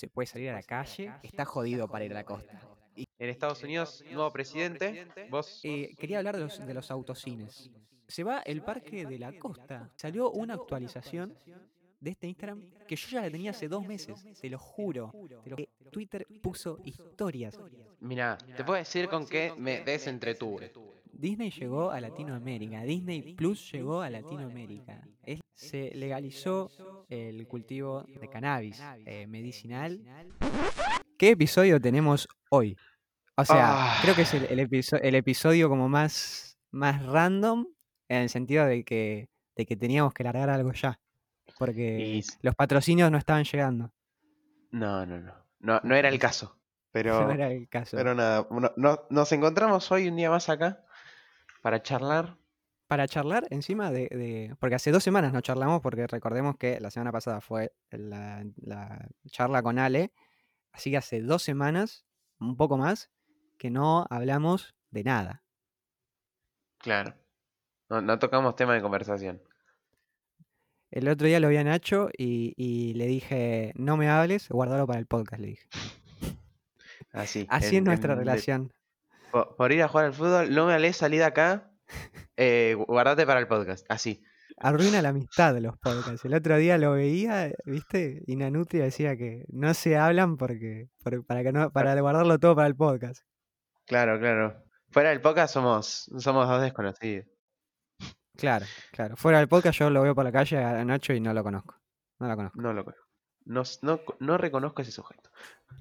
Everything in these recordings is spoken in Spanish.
se puede salir a la calle, está jodido para ir a la costa. En Estados Unidos, nuevo presidente. Vos. Eh, quería hablar de los, de los autocines. Se va el parque de la costa. Salió una actualización de este Instagram que yo ya la tenía hace dos meses, te lo juro. Te lo- que Twitter puso historias. Mira, te puedo decir con qué me desentretuve. Disney llegó a Latinoamérica, Disney Plus llegó a Latinoamérica. Se legalizó el cultivo de cannabis eh, medicinal. ¿Qué episodio tenemos hoy? O sea, Ah. creo que es el, el episo- el episodio como más, más random en el sentido de que, de que teníamos que largar algo ya. Porque Y- los patrocinios no estaban llegando. No, no, no. No, no era el caso. Pero, no era el caso. pero nada, no- no- nos encontramos hoy un día más acá para charlar. Para charlar encima de, de- Porque hace dos semanas no charlamos, porque recordemos que la semana pasada fue la, la charla con Ale. Así que hace dos semanas, un poco más, que no hablamos de nada. Claro. No, no tocamos tema de conversación. El otro día lo vi a Nacho y, y le dije, no me hables, guardalo para el podcast, le dije. Así. Así es en- nuestra en- de- relación. por, por ir a jugar al fútbol, no me hables salida acá. Eh, guardate para el podcast. Así. Arruina la amistad de los podcasts. El otro día lo veía, ¿viste? Y Nanutria decía que no se hablan porque, por- para, que no, para guardarlo todo para el podcast. Claro, claro. Fuera del podcast somos, somos dos desconocidos. Claro, claro. Fuera del podcast yo lo veo por la calle a Nacho y no lo conozco. No lo conozco. No lo conozco. No, no, no reconozco ese sujeto.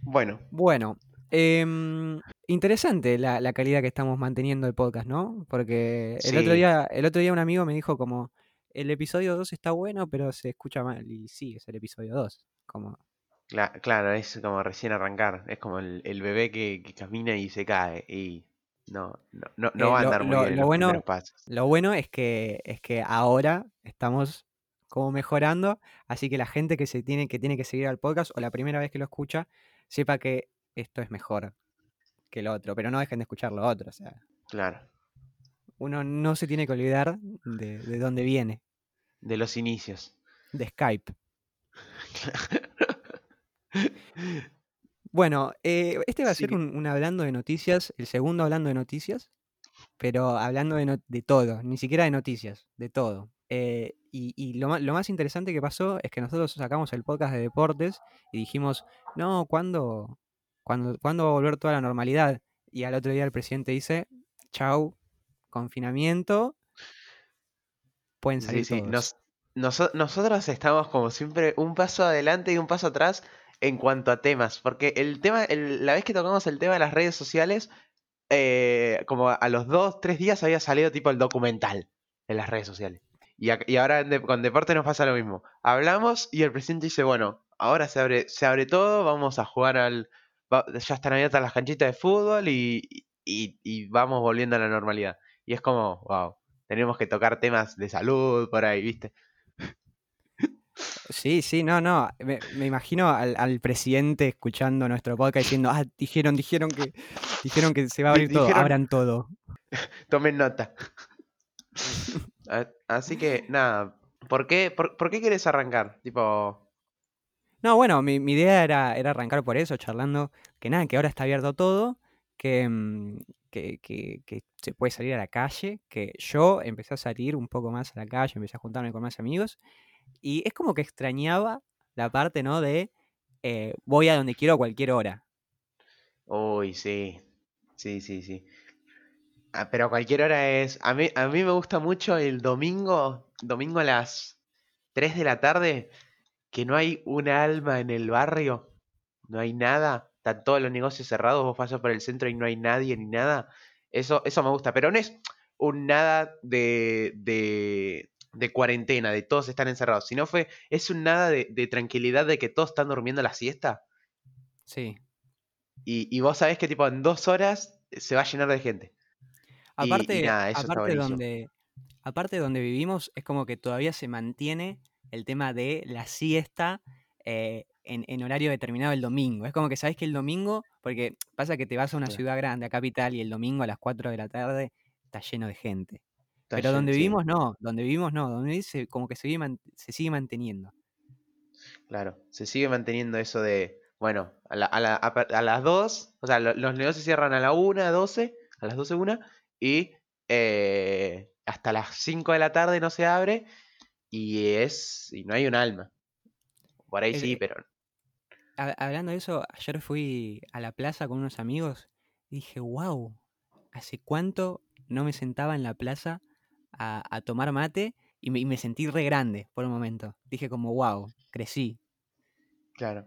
Bueno, Bueno, em, interesante la, la calidad que estamos manteniendo el podcast, ¿no? Porque el otro día, el otro día un amigo me dijo como el episodio 2 está bueno, pero se escucha mal. Y sí, es el episodio 2. Como, cla- claro, es como recién arrancar. Es como el, el bebé que, que camina y se cae. Y no, no, no, no Eh, va a lo- andar muy lo- bien en lo los bueno- pasos. lo bueno es que, es que ahora estamos como mejorando, así que la gente que se tiene, que tiene que seguir al podcast o la primera vez que lo escucha, sepa que esto es mejor que lo otro, pero no dejen de escuchar lo otro, o sea, Claro. uno no se tiene que olvidar de, de dónde viene, De los inicios. de Skype. Bueno, eh, este va a ser un, un hablando de noticias, el segundo hablando de noticias, pero hablando de, no- de todo, ni siquiera de noticias, de todo. Eh, y y lo, lo más interesante que pasó es que nosotros sacamos el podcast de deportes y dijimos, no, ¿cuándo, cuándo, ¿cuándo va a volver toda la normalidad? Y al otro día el presidente dice, chau, confinamiento, pueden Sí, salir sí. todos". Nos- noso- nosotros estamos como siempre un paso adelante y un paso atrás en cuanto a temas. Porque el tema, el- la vez que tocamos el tema de las redes sociales, eh, como a los dos, tres días había salido tipo el documental en las redes sociales. Y, ahora de- con deporte nos pasa lo mismo. Hablamos y el presidente dice, bueno, ahora se abre, se abre todo, vamos a jugar al... va- ya están abiertas las canchitas de fútbol y, y- y vamos volviendo a la normalidad. Y es como, wow, tenemos que tocar temas de salud por ahí, ¿viste? Sí, sí, no, no. Me, me imagino al, al presidente escuchando nuestro podcast diciendo, ah, dijeron, dijeron que, dijeron que se va a abrir todo, abran todo. Tomen nota. Así que, nada, ¿por qué, por, por qué quieres arrancar? Tipo, No, bueno, mi, idea era, era arrancar por eso, charlando, que nada, que ahora está abierto todo, que, mm, que- que se puede salir a la calle, que yo empecé a salir un poco más a la calle, empecé a juntarme con más amigos, y es como que extrañaba la parte, ¿no? De eh, voy a donde quiero a cualquier hora. uy, sí, sí, sí, sí. Ah, pero a cualquier hora es... A mí, a mí me gusta mucho el domingo, domingo a las 3 de la tarde, que no hay un alma en el barrio, no hay nada, están todos los negocios cerrados, vos pasas por el centro y no hay nadie ni nada. Eso, eso me gusta, pero no es un nada de, de, de cuarentena, de todos están encerrados, sino fue, es un nada de, de tranquilidad de que todos están durmiendo la siesta Sí. y, y vos sabés que tipo en dos horas se va a llenar de gente. Y- y Aparte, nada, eso aparte donde, aparte donde vivimos, es como que todavía se mantiene el tema de la siesta eh, en, en horario determinado el domingo. Es como que sabes que el domingo, porque pasa que te vas a una ciudad grande, a capital, y el domingo a las 4 de la tarde está lleno de gente. Está Pero lleno, donde sí, vivimos no, donde vivimos no, donde vivimos se- como que se, sigue man- se sigue manteniendo. Claro, se sigue manteniendo eso de, Bueno, a, la- a la- a pa- a las 2, o sea, lo- los negocios cierran a la 1, 12, a las 12, 1, y eh, hasta las 5 de la tarde no se abre y es y no hay un alma. Por ahí Es- sí, pero Ha- Hablando de eso, ayer fui a la plaza con unos amigos y dije, wow, ¿hace cuánto no me sentaba en la plaza a, a tomar mate? Y me, y me sentí re grande por un momento. Dije como, wow, crecí. claro.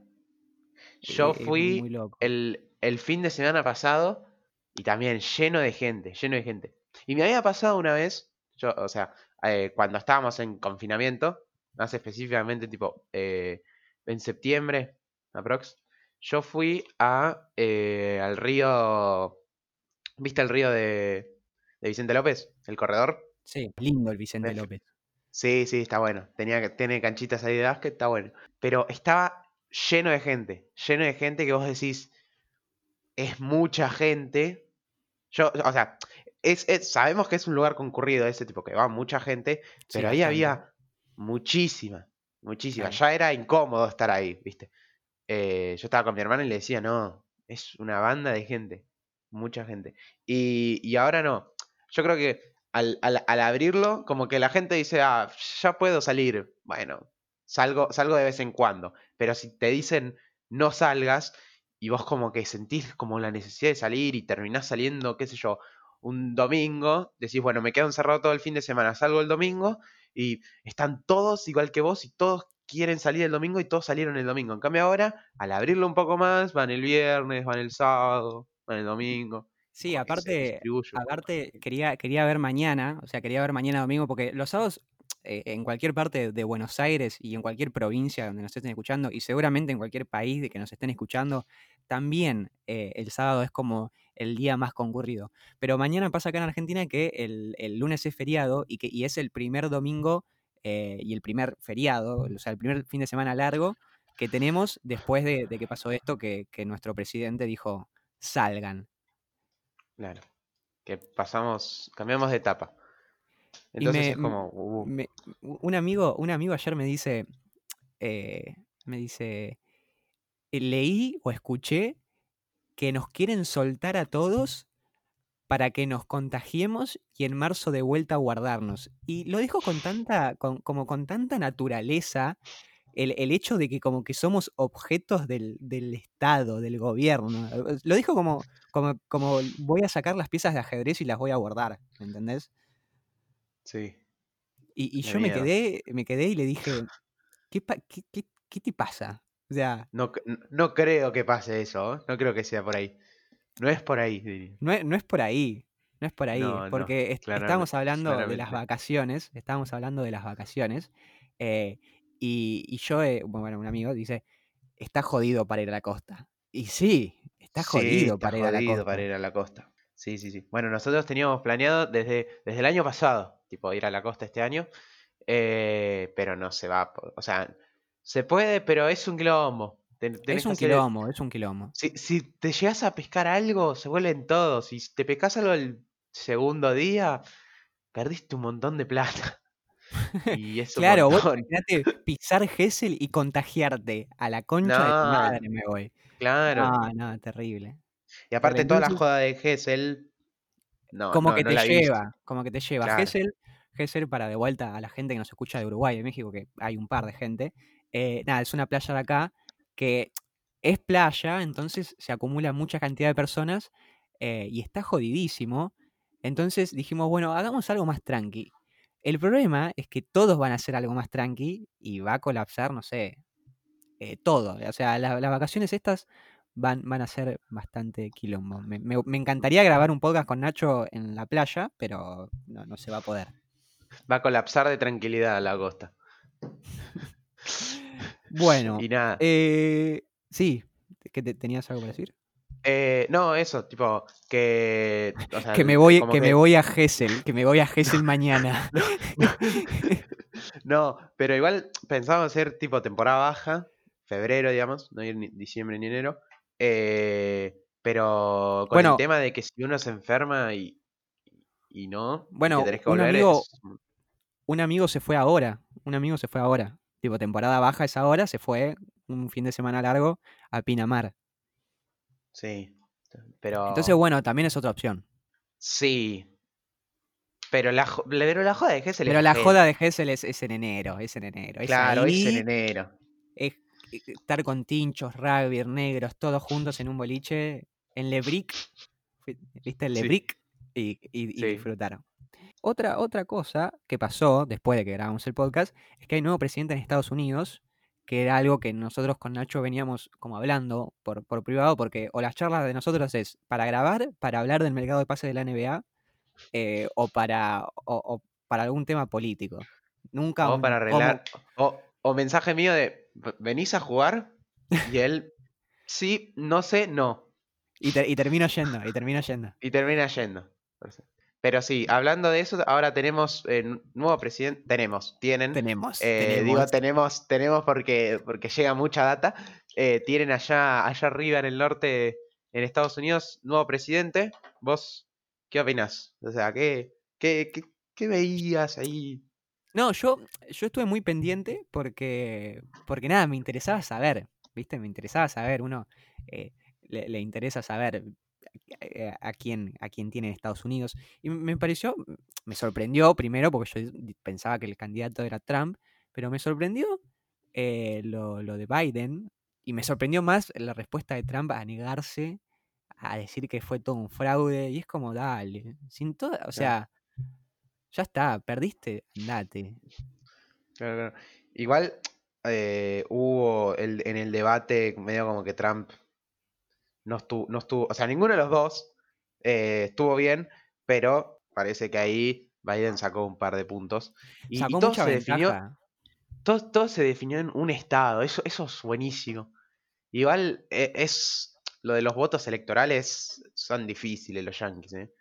Eh, Yo eh, fui el, el fin de semana pasado y también lleno de gente, lleno de gente. Y me había pasado una vez, yo, o sea, eh, cuando estábamos en confinamiento, más específicamente tipo eh, en septiembre, aprox, yo fui a eh, al río, ¿viste el río de, de Vicente López? El corredor. Sí, lindo el Vicente López. Sí, sí, está bueno. Tenía, tiene canchitas ahí de básquet, está bueno. Pero estaba lleno de gente, lleno de gente que vos decís, es mucha gente. Yo, o sea, es, es- sabemos que es un lugar concurrido ese tipo que va mucha gente, Sí, pero ahí había muchísima, muchísima. Ya era incómodo estar ahí, ¿viste? Eh, yo estaba con mi hermana y le decía, no, es una banda de gente, mucha gente. Y, y ahora no. Yo creo que al, al- al abrirlo, como que la gente dice, ah, ya puedo salir. Bueno, salgo, salgo de vez en cuando. Pero si te dicen no salgas y vos como que sentís como la necesidad de salir y terminás saliendo, qué sé yo, un domingo, decís, bueno, me quedo encerrado todo el fin de semana, salgo el domingo y están todos igual que vos y todos quieren salir el domingo y todos salieron el domingo. En cambio ahora, al abrirlo un poco más, van el viernes, van el sábado, van el domingo. Sí, aparte, aparte quería, quería ver mañana, o sea, quería ver mañana domingo, porque los sábados eh, en cualquier parte de Buenos Aires y en cualquier provincia donde nos estén escuchando, y seguramente en cualquier país de que nos estén escuchando, también eh, el sábado es como el día más concurrido. Pero mañana pasa acá en Argentina que el, el lunes es feriado y que y es el primer domingo eh, y el primer feriado, o sea, el primer fin de semana largo que tenemos después de, de que pasó esto, que, que nuestro presidente dijo, salgan. Claro. Que pasamos, cambiamos de etapa. Entonces me- es como, uh, me- un amigo, un amigo ayer me dice, eh, me dice, "Eh, leí o escuché que nos quieren soltar a todos para que nos contagiemos y en marzo de vuelta a guardarnos. Y lo dijo con tanta, con- como con tanta naturaleza, el, el hecho de que como que somos objetos del, del Estado, del gobierno. Lo dijo como, como, como voy a sacar las piezas de ajedrez y las voy a guardar, ¿me entendés? sí. Y, y yo me quedé, me quedé y le dije, ¿qué, qué, qué- qué te pasa? O sea, No, no creo que pase eso, ¿eh? No creo que sea por ahí. No es por ahí, no es, no es por ahí, no es por ahí, No, no, porque est- claramente- estábamos hablando de las vacaciones, estábamos hablando de las vacaciones, eh, y, y yo, eh, bueno, un amigo dice, está jodido para ir a la costa. Y sí, está Sí, jodido está para ir a la costa. para ir a la costa. Sí, sí, sí. Bueno, nosotros teníamos planeado desde, desde el año pasado, tipo, ir a la costa este año, eh, pero no se va. O sea, se puede, pero es un quilombo. Ten- Es que un el- quilombo, es un quilombo. Si, si te llegas a pescar algo, se vuelven todos. Si te pescas algo el segundo día, perdiste un montón de plata. Y es un Claro, vos montón. imaginate pisar Gessel y contagiarte a la concha de tu madre, me voy. Claro. No, no, terrible. y aparte toda la joda de Gessel. No, como no, que no te la lleva, como que te lleva. Claro. Gesell, Gesell, para de vuelta a la gente que nos escucha de Uruguay, de México, que hay un par de gente. Eh, nada, es una playa de acá que es playa, entonces se acumula mucha cantidad de personas eh, y está jodidísimo. Entonces dijimos, bueno, hagamos algo más tranqui. El problema es que todos van a hacer algo más tranqui y va a colapsar, no sé, eh, todo. O sea, la- las vacaciones estas van, van a ser bastante quilombo. Me, me- me encantaría grabar un podcast con Nacho en la playa, pero no, no se va a poder. Va a colapsar de tranquilidad la costa. Bueno, Y nada. eh, sí, ¿qué te- tenías algo para decir? Eh, no, eso, tipo, que. o sea, que me voy, que me voy a Gessel, que me voy a Gessel mañana. No, pero igual pensábamos hacer tipo temporada baja, febrero, digamos, no ir ni diciembre ni enero. eh, pero con Bueno. el tema de que si uno se enferma y, y no, y Bueno, que tenés que un volver, amigo- es- un amigo se fue ahora, un amigo se fue ahora. Tipo, temporada baja es ahora, se fue un fin de semana largo a Pinamar. Sí. Pero. Entonces, bueno, también es otra opción. Sí. Pero la, pero la joda de Gessel Pero es la joda de Gessel es, es en enero, es en enero. Es Claro, ahí, es en enero. es estar con tinchos, rugby, negros, todos juntos en un boliche, en Lebrick, ¿viste el. Lebrick? Y, y- y Sí. disfrutaron. Otra, otra cosa que pasó después de que grabamos el podcast es que hay nuevo presidente en Estados Unidos, que era algo que nosotros con Nacho veníamos como hablando por, por privado, porque o las charlas de nosotros es para grabar, para hablar del mercado de pase de la NBA, eh, o, para, o, o para algún tema político. Nunca O para arreglar. O, o mensaje mío de. "V- ¿Venís a jugar? Y él. Sí, no sé, no. Y, y termino yendo, y termino yendo. Y termina yendo. Pero sí, hablando de eso, ahora tenemos eh, nuevo presidente. Tenemos, tienen. Tenemos. Eh, tenemos. Digo tenemos, tenemos porque, porque llega mucha data. Eh, tienen allá, allá arriba en el norte, en Estados Unidos, nuevo presidente. ¿Vos qué opinás? O sea, ¿qué, qué, qué, qué veías ahí? No, yo, yo estuve muy pendiente porque, porque nada, me interesaba saber, ¿viste? Me interesaba saber, uno le, le interesa saber a quién, a quién tiene en Estados Unidos. Y me pareció, me sorprendió primero, porque yo pensaba que el candidato era Trump, pero me sorprendió eh, lo, lo de Biden y me sorprendió más la respuesta de Trump a negarse a decir que fue todo un fraude. Y es como, dale, sin toda, o sea, ya está, perdiste, andate. Claro, claro. Igual eh, hubo el- en el debate medio como que Trump no estuvo, no estuvo, o sea, ninguno de los dos eh, estuvo bien, pero parece que ahí Biden sacó un par de puntos. Y, todo mucha se definió, todo, todo se definió en un estado, eso, eso es buenísimo. Igual eh, es lo de los votos electorales son difíciles los yankees, ¿eh?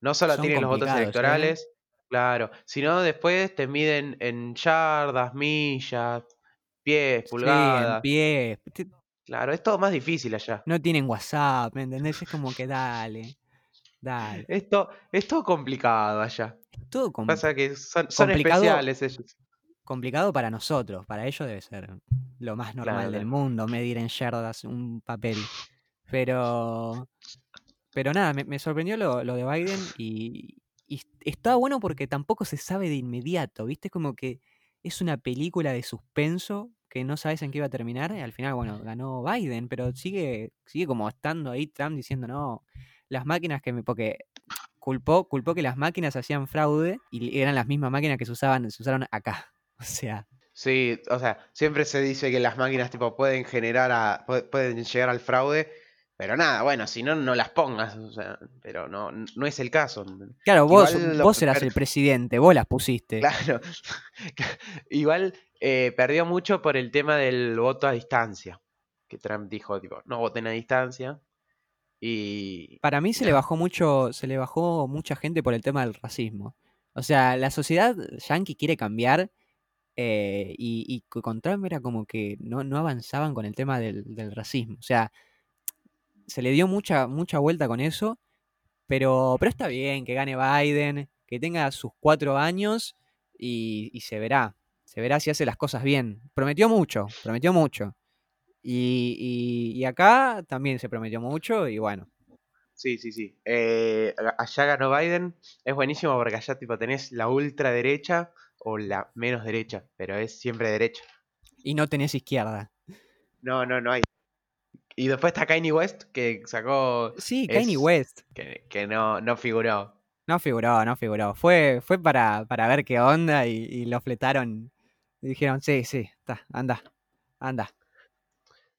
No solo Son tienen los votos ¿eh? electorales, claro, sino después te miden en yardas, millas, pies, Sí, en pulgadas. Claro, es todo más difícil allá. No tienen WhatsApp, ¿me entendés? Es como que dale, dale. Esto es todo complicado allá. Es todo com- Pasa que son, son complicado. especiales ellos. complicado para nosotros. Para ellos debe ser lo más normal Claro, del mundo, medir en yardas un papel. Pero, pero nada, me, me sorprendió lo, lo de Biden y, y está bueno porque tampoco se sabe de inmediato, ¿viste? Como que es una película de suspenso que no sabes en qué iba a terminar y al final, bueno, ganó Biden, pero sigue, sigue como estando ahí Trump diciendo, no, las máquinas que me... Porque culpó, culpó que las máquinas hacían fraude y eran las mismas máquinas que se, usaban, se usaron acá. O sea, Sí, o sea, siempre se dice que las máquinas tipo pueden generar a, pu- pueden llegar al fraude, pero nada, bueno, si no, no las pongas, o sea, pero no, no es el caso. claro, vos, vos eras el presidente, vos las pusiste. Claro. Igual eh, perdió mucho por el tema del voto a distancia. Que Trump dijo, tipo, no voten a distancia. Y. Para mí se le bajó mucho, se le bajó mucha gente por el tema del racismo. O sea, la sociedad yankee quiere cambiar eh, y, y co- con Trump era como que no, no avanzaban con el tema del, del racismo. O sea, se le dio mucha, mucha vuelta con eso, pero, pero está bien que gane Biden, que tenga sus cuatro años y, y se verá. Se verá si hace las cosas bien. Prometió mucho, prometió mucho. Y, y- y acá también se prometió mucho y bueno. Sí, sí, sí. Eh, allá ganó Biden. Es buenísimo porque allá tipo tenés la ultraderecha o la menos derecha, pero es siempre derecha. Y no tenés izquierda. No, no, no hay. Y después está Kanye West, que sacó. Sí, Es- Kanye West. que, que no, no figuró. No figuró, no figuró. Fue, fue para, para ver qué onda y, y lo fletaron. Y dijeron, sí, sí, está, anda, anda.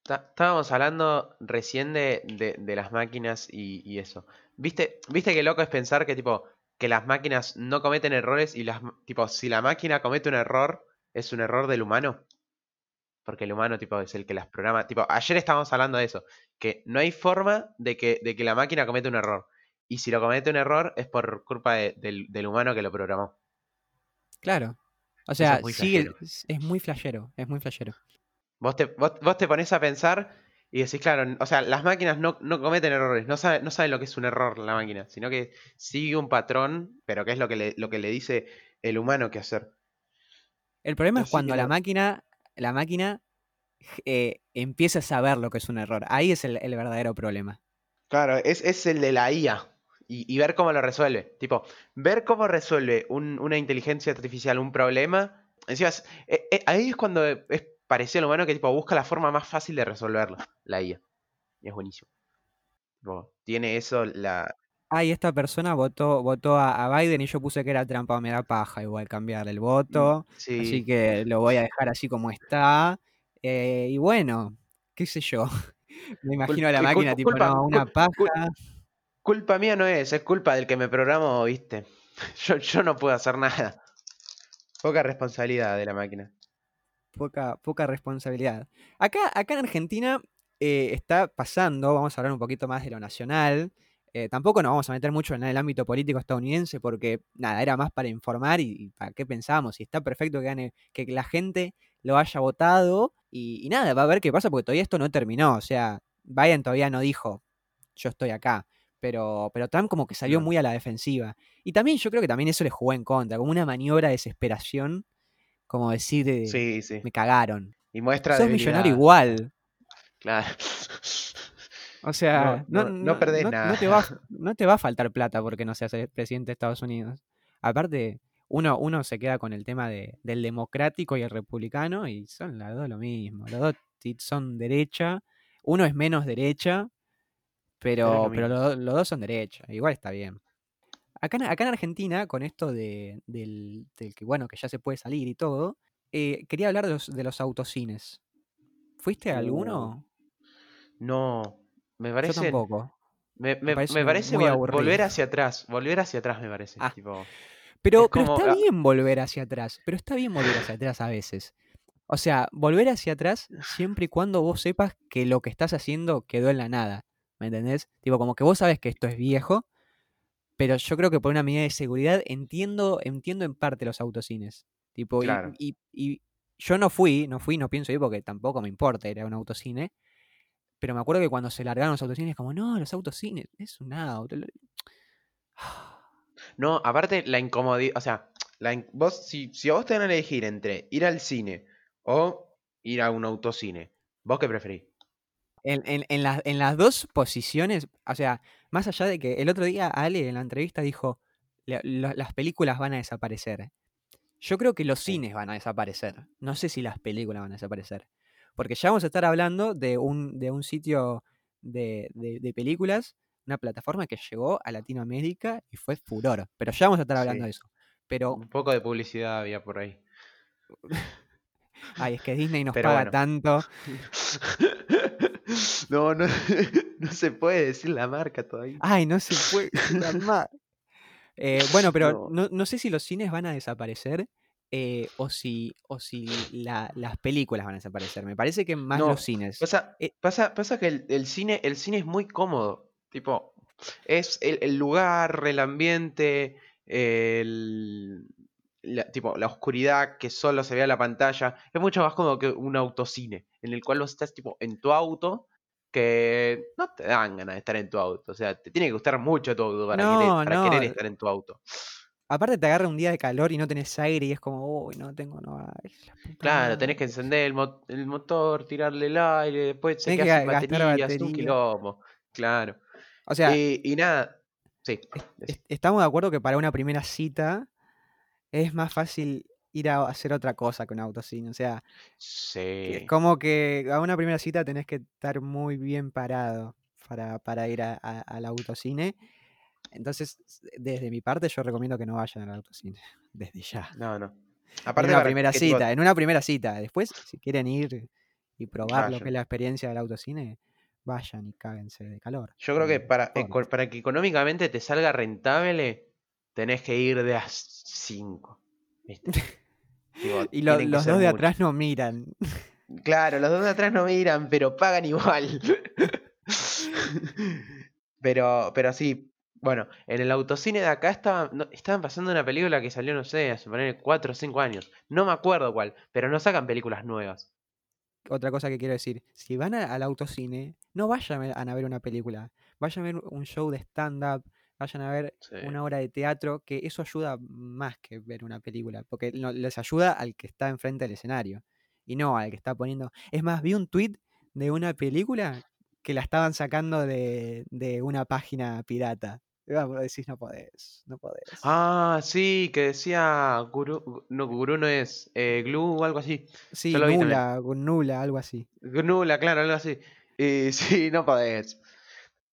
Estábamos hablando recién de, de- de las máquinas y, y eso. ¿Viste, ¿Viste qué loco es pensar que tipo que las máquinas no cometen errores y las tipo si la máquina comete un error es un error del humano? Porque el humano tipo es el que las programa. Tipo, ayer estábamos hablando de eso, que no hay forma de que, de que la máquina cometa un error. Y si lo comete un error es por culpa de- del, del humano que lo programó. Claro. O sea, es muy flashero. es, es muy flashero, es muy flashero. Vos te, vos, vos te pones a pensar y decís, claro, o sea, las máquinas no, no cometen errores, no saben, no saben lo que es un error la máquina, sino que sigue un patrón, pero que es lo que le, lo que le dice el humano que hacer. El problema es cuando la máquina, la máquina eh, empiece a saber lo que es un error. Ahí es el, verdadero problema. Claro, es, es el de la IA. Y, ver cómo lo resuelve. Tipo, ver cómo resuelve un- una inteligencia artificial un problema. Encima, eh, eh, ahí es cuando es parecido al humano que tipo busca la forma más fácil de resolverlo, la IA. Y es buenísimo. Tiene eso la. Ah, y esta persona votó, votó a, a Biden y yo puse que era trampa, me da paja igual cambiarle el Mm, voto. Así Sí. que lo voy a dejar así como está. Eh, y bueno, qué sé yo. Me imagino a la Cul- máquina tipo, culpa, no, una paja. cul- culpa mía no es, es culpa del que me programó, ¿viste? Yo, yo no puedo hacer nada. Poca responsabilidad de la máquina. poca, poca responsabilidad. Acá, acá en Argentina eh, está pasando, vamos a hablar un poquito más de lo nacional. Eh, tampoco nos vamos a meter mucho en el ámbito político estadounidense porque nada, era más para informar y, y para qué pensamos. Y está perfecto que gane, que la gente lo haya votado y, y nada, va a ver qué pasa porque todavía esto no terminó. O sea, Biden todavía no dijo, yo estoy acá. Pero, pero Trump como que salió muy a la defensiva. Y también yo creo que también eso le jugó en contra, como una maniobra de desesperación, como decir, eh, Sí, sí. me cagaron. Y muestra Sos millonario igual. Claro. O sea, No, no, no- no perdés nada. no te va, a- no te va a faltar plata porque no seas el presidente de Estados Unidos. Aparte, uno, uno se queda con el tema de, del democrático y el republicano y son las dos lo mismo. Los dos son derecha. Uno es menos derecha, Pero pero, los, los dos son derecha. Igual está bien. Acá, en- acá en Argentina, con esto de, del, del que, bueno, que ya se puede salir y todo, eh, quería hablar de los, de los autocines. ¿Fuiste a Uh, alguno? No, me Yo parece. tampoco. Me, Me me- parece me parece muy vol- aburrido. volver hacia atrás. Volver hacia atrás, me parece. Ah. Tipo, Pero, Es pero está bien volver hacia atrás, pero está bien volver hacia atrás a veces. O sea, volver hacia atrás siempre y cuando vos sepas que lo que estás haciendo quedó en la nada. ¿Me entendés? Tipo, como que vos sabes que esto es viejo, pero yo creo que por una medida de seguridad entiendo, entiendo en parte los autocines. Tipo, y- Claro. y, y yo no fui, no fui, no pienso ir porque tampoco me importa ir a un autocine. Pero me acuerdo que cuando se largaron los autocines, como, no, los autocines, es un auto. No, aparte la incomodidad, o sea, la in- vos, si, si vos te van a elegir entre ir al cine o ir a un autocine, ¿vos qué preferís? En, en- en las- en las dos posiciones, o sea, más allá de que el otro día Ale en la entrevista dijo, "La- lo- las películas van a desaparecer. Yo creo que los cines van a desaparecer. No sé si las películas van a desaparecer. Porque ya vamos a estar hablando de un, de un sitio de, de- de películas, una plataforma que llegó a Latinoamérica y fue furor. Pero ya vamos a estar hablando Sí. de eso. Pero, Un poco de publicidad había por ahí. ay, es que Disney nos Pero paga bueno. tanto. No, no, no se puede decir la marca todavía. Ay, no se puede decir más. Eh, bueno, pero No. no, no sé si los cines van a desaparecer eh, o si, o si la- las películas van a desaparecer. Me parece que más No, los cines. Pasa, Eh, pasa, pasa que el, el cine, el cine es muy cómodo. Tipo, es el, el lugar, el ambiente, el, la, tipo, la oscuridad que solo se ve a la pantalla. Es mucho más cómodo que un autocine, en el cual vos estás tipo en tu auto, que no te dan ganas de estar en tu auto. O sea, te tiene que gustar mucho tu auto para, No, querer, para querer estar en tu auto. Aparte te agarra un día de calor y no tenés aire y es como, uy, no tengo, no, ay, Claro, tenés que madre". encender el, mo- el motor, tirarle el aire, después se que sin baterías, un batería. quilombo. Claro. O sea, y, y nada, sí. estamos de acuerdo que para una primera cita es más fácil ir a hacer otra cosa que un autocine. O sea, que es Sí. como que a una primera cita tenés que estar muy bien parado para, para ir a- a- al autocine. Entonces, desde mi parte, yo recomiendo que no vayan al autocine, desde ya. No, no. En Aparte una para primera tipo, cita, en una primera cita. Después, si quieren ir y probar lo que es la experiencia del autocine, vayan y cáguense de calor. Yo creo que para, para que económicamente te salga rentable, tenés que ir de a 5. ¿Viste? Tipo, Y lo- los dos de mucho. atrás no miran. Claro, los dos de atrás no miran, pero pagan igual. pero, pero sí, bueno, en el autocine de acá estaban, no- estaban pasando una película que salió, no sé, hace poner 4 o 5 años. No me acuerdo cuál, pero no sacan películas nuevas. Otra cosa que quiero decir, si van a- al autocine, no vayan a ver- a ver una película, vayan a ver un show de stand-up, vayan a ver Sí. una obra de teatro, que eso ayuda más que ver una película, porque no- les ayuda al que está enfrente del escenario. y no al que está poniendo. Es más, vi un tweet de una película que la estaban sacando de, de una página pirata. Decís, no podés, no podés. Ah, sí, que decía Guru, no, Guru no es, eh, Glue o algo así. sí, yo lo vi también. nula, nula, algo así. Gnula, claro, algo así. Y sí, no podés.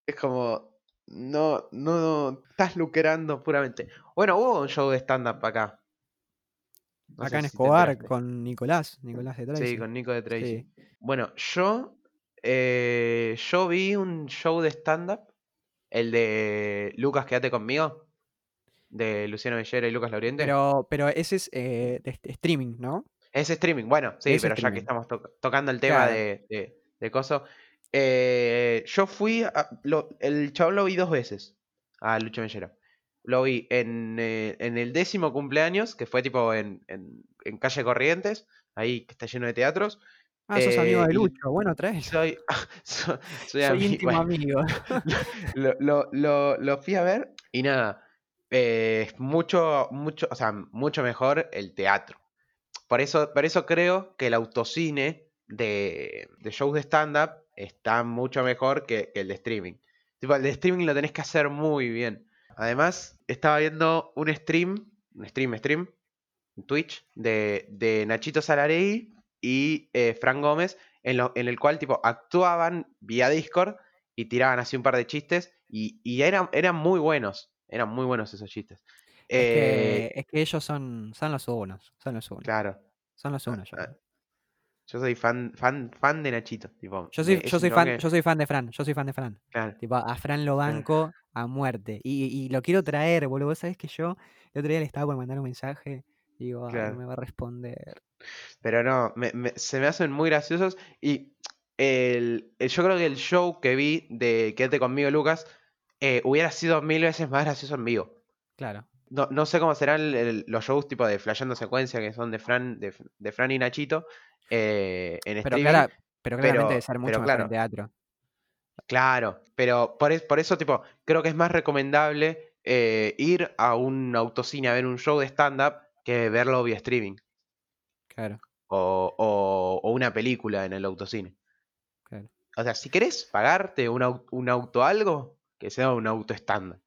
Es como, no, no, estás lucrando puramente. Bueno, hubo un show de stand-up acá. No Acá en si Escobar con Nicolás, Nicolás de Tracy. Sí, con Nico de Tracy. Sí. Bueno, yo, eh, yo vi un show de stand-up, el de Lucas, quédate conmigo, de Luciano Bellera y Lucas Lauriente. Pero, pero ese es eh, de este- streaming, ¿no? Es streaming, bueno, sí, Es pero ya que estamos to- tocando el tema Claro. de, de, de coso. eh, yo fui, a- lo- el chabón lo vi dos veces, a Lucho Mellera. Lo vi en, eh, en el décimo cumpleaños, que fue tipo en, en, en calle Corrientes, ahí que está lleno de teatros. Ah, sos amigo Eh, de Lucho. Bueno, traes. Soy, soy, soy Soy ami- íntimo bueno, amigo. lo, lo, lo, lo fui a ver y nada, eh, es mucho, mucho, o sea, mucho mejor el teatro. Por eso, por eso creo que el autocine de, de shows de stand-up está mucho mejor que, que el de streaming. Tipo, el de streaming lo tenés que hacer muy bien. Además, estaba viendo un stream, un stream, stream, en Twitch, de, de Nachito Salarey y eh, Fran Gómez, en, lo- en el cual tipo actuaban vía Discord y tiraban así un par de chistes y, y eran, eran muy buenos, eran muy buenos esos chistes. Es Eh, que, es que ellos son, son los unos. Son los unos. claro, Son los Ah, unos. yo ah, yo soy fan, fan, fan de Nachito. Tipo, Yo soy, yo soy fan, que- yo soy fan de Fran. Yo soy fan de Fran. claro, Tipo, a Fran lo banco a muerte. Y, y lo quiero traer, boludo. Vos sabés que yo el otro día le estaba por mandar un mensaje. Digo, Claro. no me va a responder. Pero no, me- me- se me hacen muy graciosos. Y el, el- yo creo que el show que vi de Quédate conmigo, Lucas, eh, hubiera sido mil veces más gracioso en vivo. Claro. No, no sé cómo serán el- el- los shows tipo de Flasheando Secuencia, que son de Fran, de, de Fran y Nachito, eh, en Pero, streaming. clara- pero claramente pero- debe ser mucho pero mejor en claro. teatro. Claro, pero por, es- por eso, tipo, creo que es más recomendable eh, ir a un autocine a ver un show de stand-up que verlo vía streaming. Claro, O, o- o una película en el autocine. claro. O sea, si querés pagarte un, au- un auto algo, que sea un auto estándar.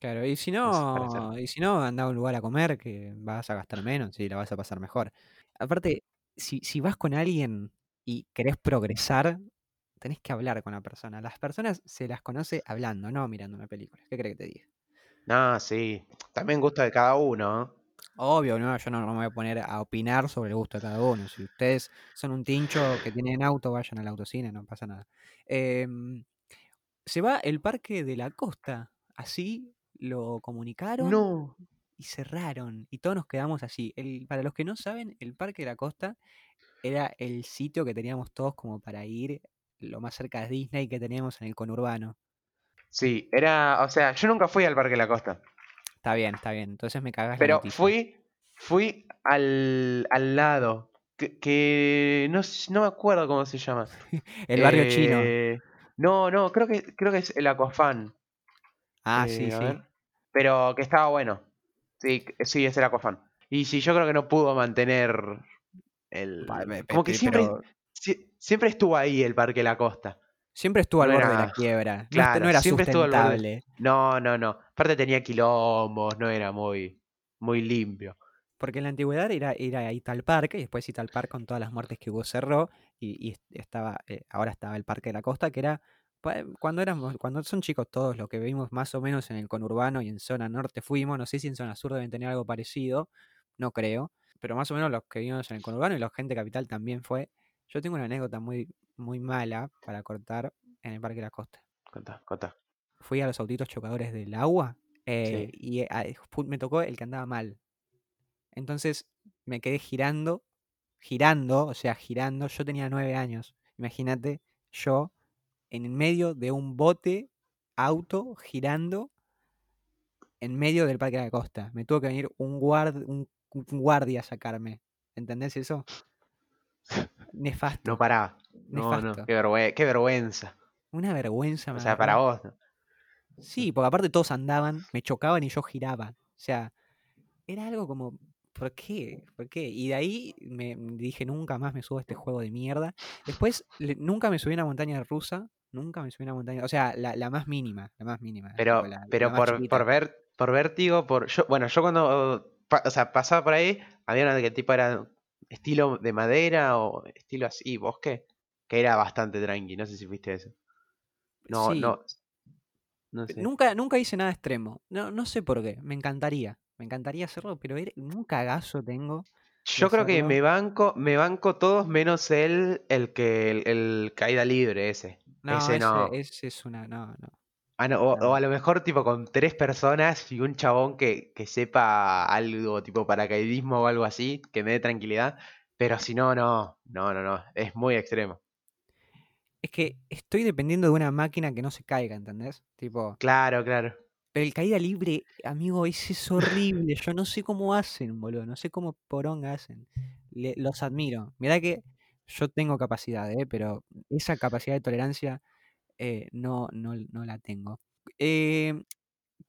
Claro, y si no, y si no, anda a un lugar a comer que vas a gastar menos y la vas a pasar mejor. Aparte, si, si vas con alguien y querés progresar, tenés que hablar con la persona. Las personas se las conoce hablando, no mirando una película. ¿Qué crees que te diga? No, sí. También gusta de cada uno. Obvio, no, yo no, no me voy a poner a opinar sobre el gusto de cada uno. Si ustedes son un tincho que tienen auto, vayan al autocine, no pasa nada. Em, se va el Parque de la Costa, así lo comunicaron No. y cerraron. Y todos nos quedamos así. El, para los que no saben, el Parque de la Costa era el sitio que teníamos todos como para ir lo más cerca de Disney que teníamos en el conurbano. Sí, era. O sea, yo nunca fui al Parque de la Costa. Está bien, está bien. Entonces me cagás la Pero fui. Fui al, al lado. Que, que no, no me acuerdo cómo se llama. El barrio chino. Eh, No, no, creo que, creo que es el Aquafan. Ah, Eh, sí, a sí. ver. Pero que estaba bueno. Sí, sí, es el Aquafan. Y sí, yo creo que no pudo mantener el. Como que siempre, pero si- siempre estuvo ahí el Parque la Costa. Siempre estuvo al no borde de la quiebra. Claro, no era siempre estuvo al borde. sustentable. No, no, no. Aparte tenía quilombos, no era muy, muy limpio. Porque en la antigüedad era, era ahí tal parque, y después tal parque con todas las muertes que hubo cerró, y, y est- estaba, eh, ahora estaba el Parque de la Costa, que era pa- cuando éramos, cuando son chicos todos los que vivimos más o menos en el conurbano y en zona norte fuimos, no sé si en zona sur deben tener algo parecido, no creo, pero más o menos los que vivimos en el conurbano y la gente capital también fue. Yo tengo una anécdota muy, muy mala para cortar en el Parque de la Costa. Contá, contá. Fui a los autitos chocadores del agua eh, y eh, ah, me tocó el que andaba mal. Entonces me quedé girando, girando, o sea, girando. Yo tenía nueve años. Imagínate, yo en medio de un bote, auto, girando en medio del Parque de la Costa. Me tuvo que venir un, guard, un, un guardia a sacarme. ¿Entendés eso? Nefasto. No pará. No, no. Qué, vergüe- qué vergüenza. Una vergüenza. O sea, para vos. ¿no? Sí, porque aparte todos andaban, me chocaban y yo giraba. O sea, era algo como ¿por qué? ¿Por qué? Y de ahí me dije, nunca más me subo a este juego de mierda. Después, le- nunca me subí a una montaña rusa, nunca me subí a una montaña, o sea, la, la más mínima, la más mínima. Pero, la- pero por, por ver, por vértigo, por. Yo, bueno, yo cuando o sea, pasaba por ahí, había una que tipo era estilo de madera o estilo así, bosque, que era bastante tranqui. No sé si viste eso. No, Sí, no. No sé. Nunca, nunca hice nada extremo. No, no sé por qué. Me encantaría. Me encantaría hacerlo, pero un cagazo tengo. Yo creo que me banco, me banco todos menos el, el que el, el caída libre ese. No, ese ese, no. ese es una. No, no. Ah, no, o, a lo mejor tipo con tres personas y un chabón que, que sepa algo tipo paracaidismo o algo así, que me dé tranquilidad. Pero si no, no, no, no, no. Es muy extremo. Es que estoy dependiendo de una máquina que no se caiga, ¿entendés? Tipo, Claro, claro. pero el caída libre, amigo, ese es horrible. Yo no sé cómo hacen, boludo. No sé cómo poronga hacen. Le- los admiro. Mirá que yo tengo capacidad, ¿eh? Pero esa capacidad de tolerancia eh, no, no, no la tengo. Eh,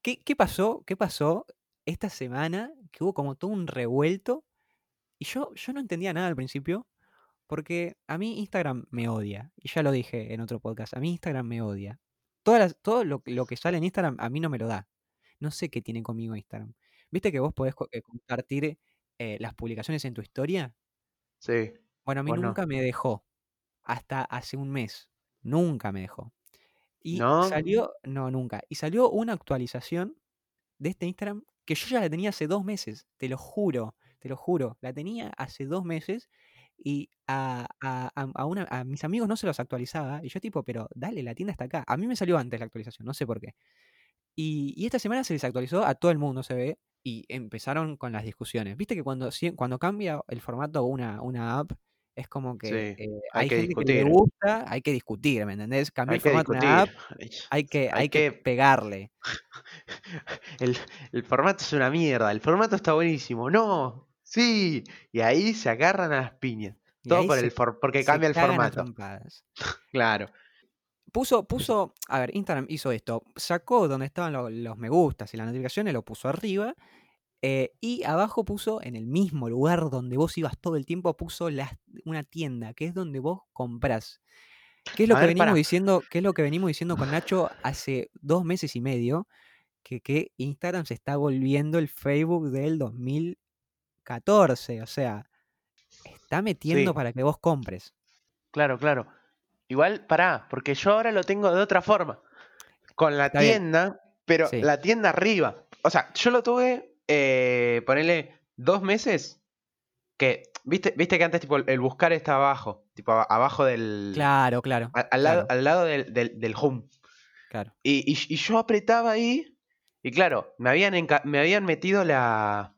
¿qué, qué pasó? ¿Qué pasó esta semana? Que hubo como todo un revuelto. Y yo, yo no entendía nada al principio. Porque a mí Instagram me odia. Y ya lo dije en otro podcast. A mí Instagram me odia. Todas las- todo lo, lo que sale en Instagram a mí no me lo da. No sé qué tiene conmigo Instagram. ¿Viste que vos podés eh, compartir eh, las publicaciones en tu historia? Sí. Bueno, a mí no. nunca me dejó. Hasta hace un mes. Nunca me dejó. Y ¿No? salió, no, nunca. Y salió una actualización de este Instagram que yo ya la tenía hace dos meses. Te lo juro, te lo juro. La tenía hace dos meses y a, a, a- una, a mis amigos no se los actualizaba. Y yo tipo, pero dale, la tienda está acá. A mí me salió antes la actualización, no sé por qué. Y, y esta semana se les actualizó a todo el mundo, se ve, y empezaron con las discusiones. Viste que cuando, cuando cambia el formato una, una app, es como que Sí, eh, hay hay que gente que le discutir. gusta, hay que discutir, ¿me entendés? Cambió Hay el formato de una app, discutir. hay que, Hay hay que que. pegarle. El, el formato es una mierda. El formato está buenísimo. No. Sí. Y ahí se agarran a las piñas. Y Todo por se, el for- porque cambia el formato. Claro. Puso, puso, a ver, Instagram hizo esto, sacó donde estaban lo- los me gustas y las notificaciones, lo puso arriba, eh, y abajo puso, en el mismo lugar donde vos ibas todo el tiempo, puso las- una tienda, que es donde vos comprás. ¿Qué es lo A que ver, venimos para. diciendo? ¿Qué es lo que venimos diciendo con Nacho hace dos meses y medio? Que, que Instagram se está volviendo el Facebook del 2014. O sea, está metiendo Sí, para que vos compres. claro, claro. Igual, pará, porque yo ahora lo tengo de otra forma. Con la Está bien. tienda, pero Sí. la tienda arriba. O sea, yo lo tuve, eh, ponele dos meses. Que, viste, viste que antes tipo el buscar estaba abajo. Tipo aba- abajo del. Claro, claro, Al lado, al lado del, del, del home. claro. Y, y- y yo apretaba ahí. Y claro, me habían, me habían metido la,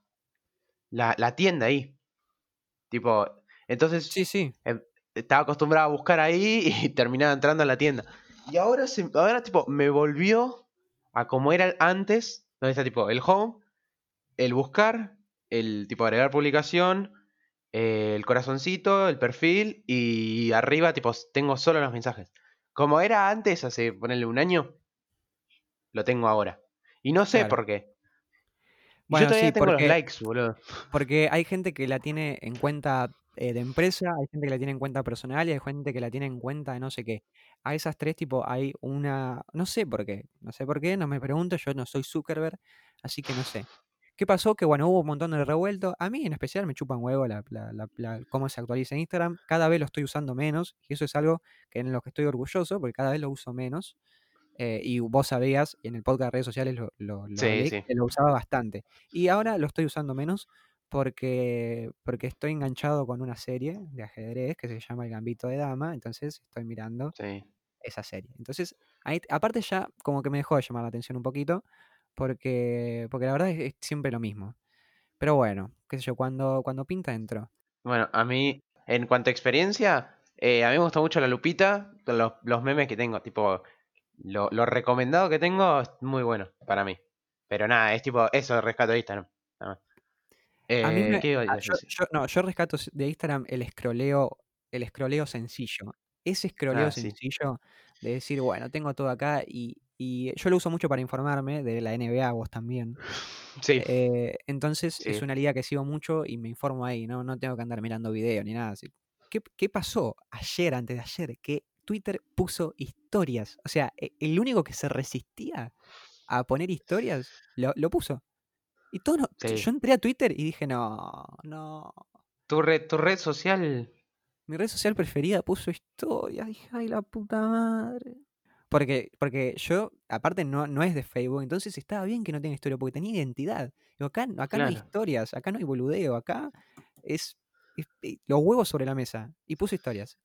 la, la tienda ahí. Tipo, entonces Sí, sí. em, estaba acostumbrado a buscar ahí y terminaba entrando a la tienda. Y ahora, se, ahora tipo, me volvió a como era antes, donde está tipo el home, el buscar, el tipo agregar publicación, eh, el corazoncito, el perfil y arriba tipo tengo solo los mensajes. Como era antes, hace ponerle un año, lo tengo ahora. Y no sé Claro. por qué. Bueno, yo todavía sí, tengo los porque, likes, boludo. porque hay gente que la tiene en cuenta eh, de empresa, hay gente que la tiene en cuenta personal y hay gente que la tiene en cuenta de no sé qué. A esas tres, tipo, hay una. No sé por qué. No sé por qué, no me pregunto, yo no soy Zuckerberg, así que no sé. ¿Qué pasó? Que bueno, hubo un montón de revuelto. A mí en especial me chupan huevo la, la- la- la- cómo se actualiza Instagram. Cada vez lo estoy usando menos y eso es algo que en lo que estoy orgulloso porque cada vez lo uso menos. eh, y vos sabías, en el podcast de redes sociales lo, lo, lo Sí, hablé, sí. que lo usaba bastante. Y ahora lo estoy usando menos porque, porque estoy enganchado con una serie de ajedrez que se llama El Gambito de Dama. Entonces estoy mirando Sí. esa serie. Entonces, ahí, aparte ya como que me dejó de llamar la atención un poquito, porque, porque la verdad es, es siempre lo mismo. Pero bueno, qué sé yo, cuando, cuando pinta entro. Bueno, a mí, en cuanto a experiencia, eh, a mí me gusta mucho la lupita, los, los memes que tengo, tipo, lo, lo recomendado que tengo es muy bueno para mí. Pero nada, es tipo, eso rescato de Instagram. nada más. A mí Eh, me, ¿qué iba a a- yo, no, yo rescato de Instagram el scrolleo, el scrolleo sencillo. Ese scrolleo Ah, sí. sencillo de decir, bueno, tengo todo acá y, y yo lo uso mucho para informarme de la NBA, vos también. Sí. Eh, entonces es una liga que sigo mucho y me informo ahí, ¿no? No tengo que andar mirando video ni nada así. ¿Qué, qué pasó ayer, antes de ayer? Que Twitter puso historias. O sea, e- el único que se resistía a poner historias, lo, lo puso. Y todo no- Sí. yo entré a Twitter y dije, no, no. Tu red, tu red social. Mi red social preferida puso historias. Dije, ay, la puta madre. Porque, porque yo, aparte, no, no es de Facebook, entonces estaba bien que no tenga historia, porque tenía identidad. Digo, acá, acá no hay historias, acá no hay boludeo, acá es, es- eh, los huevos sobre la mesa. Y puso historias.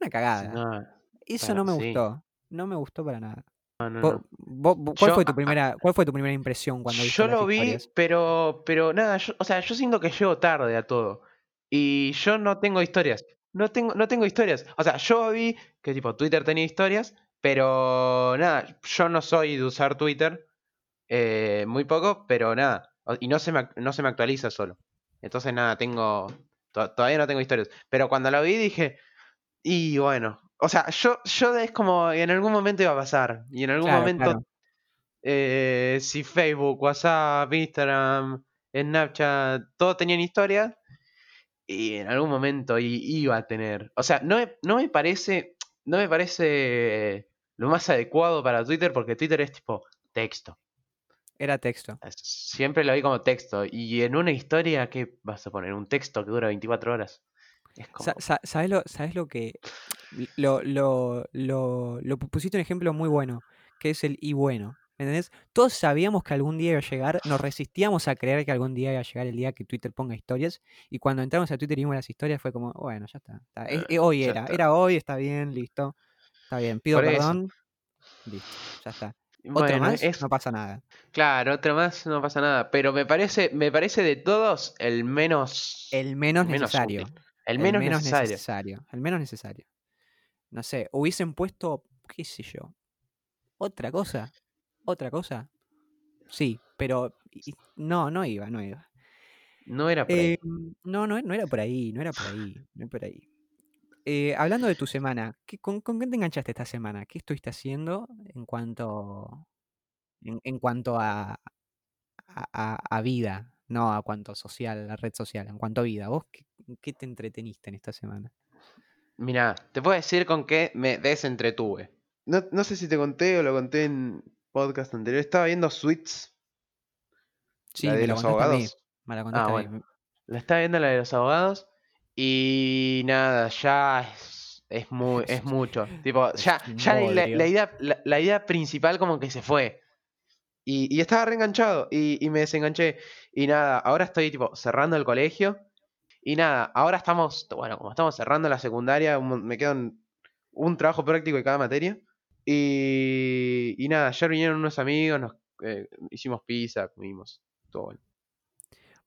Una cagada. no, Eso no me sí. gustó. No me gustó para nada. no, no, Vos- no. vos- ¿cuál, Yo- fue tu primera, ¿Cuál fue tu primera impresión cuando viste Yo las lo vi, historias? pero, pero nada, yo, o sea, yo siento que llego tarde a todo. Y yo no tengo historias. No tengo, no tengo historias. O sea, yo vi que tipo Twitter tenía historias, pero nada, yo no soy de usar Twitter. eh, muy poco, pero nada. Y no se me, no se me actualiza solo. Entonces nada, tengo. to- todavía no tengo historias. Pero cuando lo vi dije. Y bueno. O sea, yo, yo es como en algún momento iba a pasar. Y en algún Claro, momento claro. eh, si Facebook, WhatsApp, Instagram, Snapchat, todos tenían historia y en algún momento iba a tener. O sea, no me, no me parece, no me parece lo más adecuado para Twitter porque Twitter es tipo texto. Era texto. Siempre lo vi como texto y en una historia ¿qué vas a poner? Un texto que dura 24 horas. Es como Sa- sa- ¿Sabes lo, sabes lo que.? Lo, lo, lo, lo pu- pusiste un ejemplo muy bueno, que es el y bueno. ¿Entendés? Todos sabíamos que algún día iba a llegar, nos resistíamos a creer que algún día iba a llegar el día que Twitter ponga historias. Y cuando entramos a Twitter y vimos las historias, fue como, bueno, ya está. está, es- Eh, hoy ya era, está. era hoy, está bien, listo. Está bien, pido Por eso. perdón. Listo, ya está. Otro bueno, más, es no pasa nada. claro, otro más no pasa nada, pero me parece me parece de todos el menos El menos necesario. El menos, necesario. necesario. El menos necesario. No sé, hubiesen puesto, qué sé yo, otra cosa. Otra cosa. Sí, pero no, no iba, no iba. No era por ahí. Eh, no, no, no era por ahí, no era por ahí, no era por ahí. Eh, hablando de tu semana, ¿qué, con, con qué te enganchaste esta semana? ¿Qué estuviste haciendo en cuanto, en, en cuanto a, a, a- vida? No a cuanto social, a red social, en cuanto a vida. ¿Vos qué, qué te entreteniste en esta semana? Mira, te puedo decir con qué me desentretuve. No, no sé si te conté o lo conté en podcast anterior. Estaba viendo Suits, Sí, la de me los abogados. Me la Ah, bueno. La estaba viendo la de los abogados. Y nada, ya es, es muy, es mucho. Tipo, ya, ya la, idea, la, la idea principal como que se fue. Y, y estaba reenganchado y, y me desenganché. Y nada, ahora estoy tipo cerrando el colegio. Y nada, ahora estamos, bueno, como estamos cerrando la secundaria, un me quedan un trabajo práctico de cada materia. Y, y nada, ayer vinieron unos amigos, nos eh, hicimos pizza, comimos, todo bueno.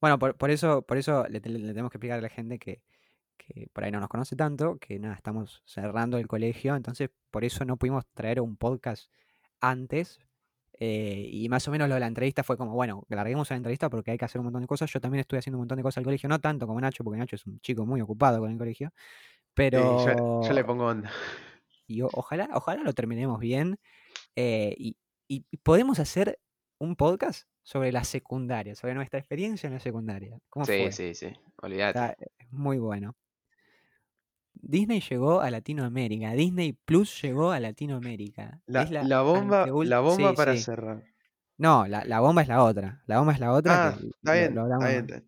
Bueno, por, por eso, por eso le, le tenemos que explicar a la gente que, que por ahí no nos conoce tanto, que nada, estamos cerrando el colegio, entonces por eso no pudimos traer un podcast antes. eh, y más o menos lo de la entrevista fue como, bueno, larguemos la entrevista porque hay que hacer un montón de cosas. Yo también estoy haciendo un montón de cosas al colegio, no tanto como Nacho, porque Nacho es un chico muy ocupado con el colegio. Sí, Pero yo, yo le pongo onda. y ojalá, ojalá lo terminemos bien. eh, y, y podemos hacer un podcast sobre la secundaria, sobre nuestra experiencia en la secundaria. ¿Cómo Sí, fue? sí, sí, olvídate. Está es muy bueno. Disney llegó a Latinoamérica. Disney Plus llegó a Latinoamérica. La, es la, la bomba, anteul- la bomba sí, para sí. cerrar. No, la, la bomba es la otra. La bomba es la otra. Ah, que está bien, lo está hablamos- bien, está bien,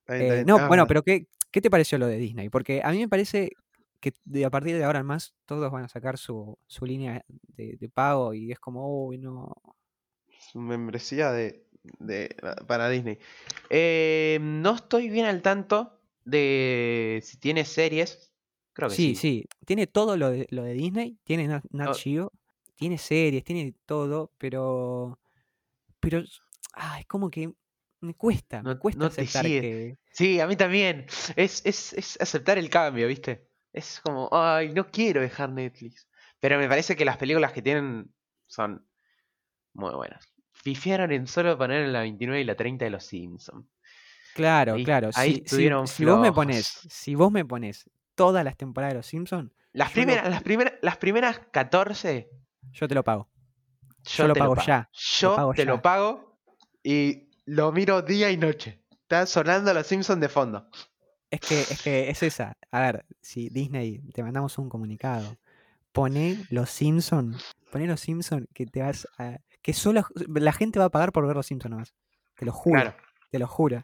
está bien, Eh, está bien. no, Ah, bueno, pero ¿qué, ¿qué te pareció lo de Disney? Porque a mí me parece que de, a partir de ahora en más todos van a sacar su, su línea de, de pago y es como, uy, no. Su membresía de, de- para Disney. Eh, no estoy bien al tanto de si tiene series. Creo que Sí, sí. sí, tiene todo lo de, lo de Disney, tiene Nat, Nat Oh. Geo, tiene series, tiene todo, pero. Pero. ah, es como que me cuesta, me No- cuesta no aceptar que. Sí, a mí también. Es, es, es aceptar el cambio, ¿viste? Es como, ay, no quiero dejar Netflix. Pero me parece que las películas que tienen son muy buenas. Fifiaron en solo poner la 29 y la 30 de los Simpsons. Claro, Ahí- claro. ahí si, si- si vos me pones, si vos me pones todas las temporadas de los Simpsons, Las Yo lo- primeras, las primeras, las primeras 14 yo te lo pago. Yo lo te pago pago. ya, lo Yo pago te ya. lo pago y lo miro día y noche. Está sonando los Simpsons de fondo. Es que, es que es esa. A ver, si Disney, te mandamos un comunicado. Poné los Simpson. Poné los Simpson que te vas a. Que solo la gente va a pagar por ver los Simpsons nomás. Te lo juro. Claro. Te lo juro.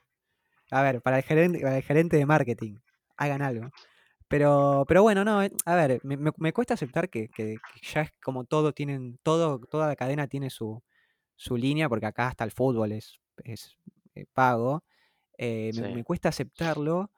A ver, para el gerente, para el gerente de marketing, hagan algo. Pero, pero bueno, no, eh, a ver, me, me- me cuesta aceptar que, que- que ya es como todo tienen, todo, toda la cadena tiene su, su línea, porque acá hasta el fútbol es, es eh, pago. eh, me, Sí. me cuesta aceptarlo,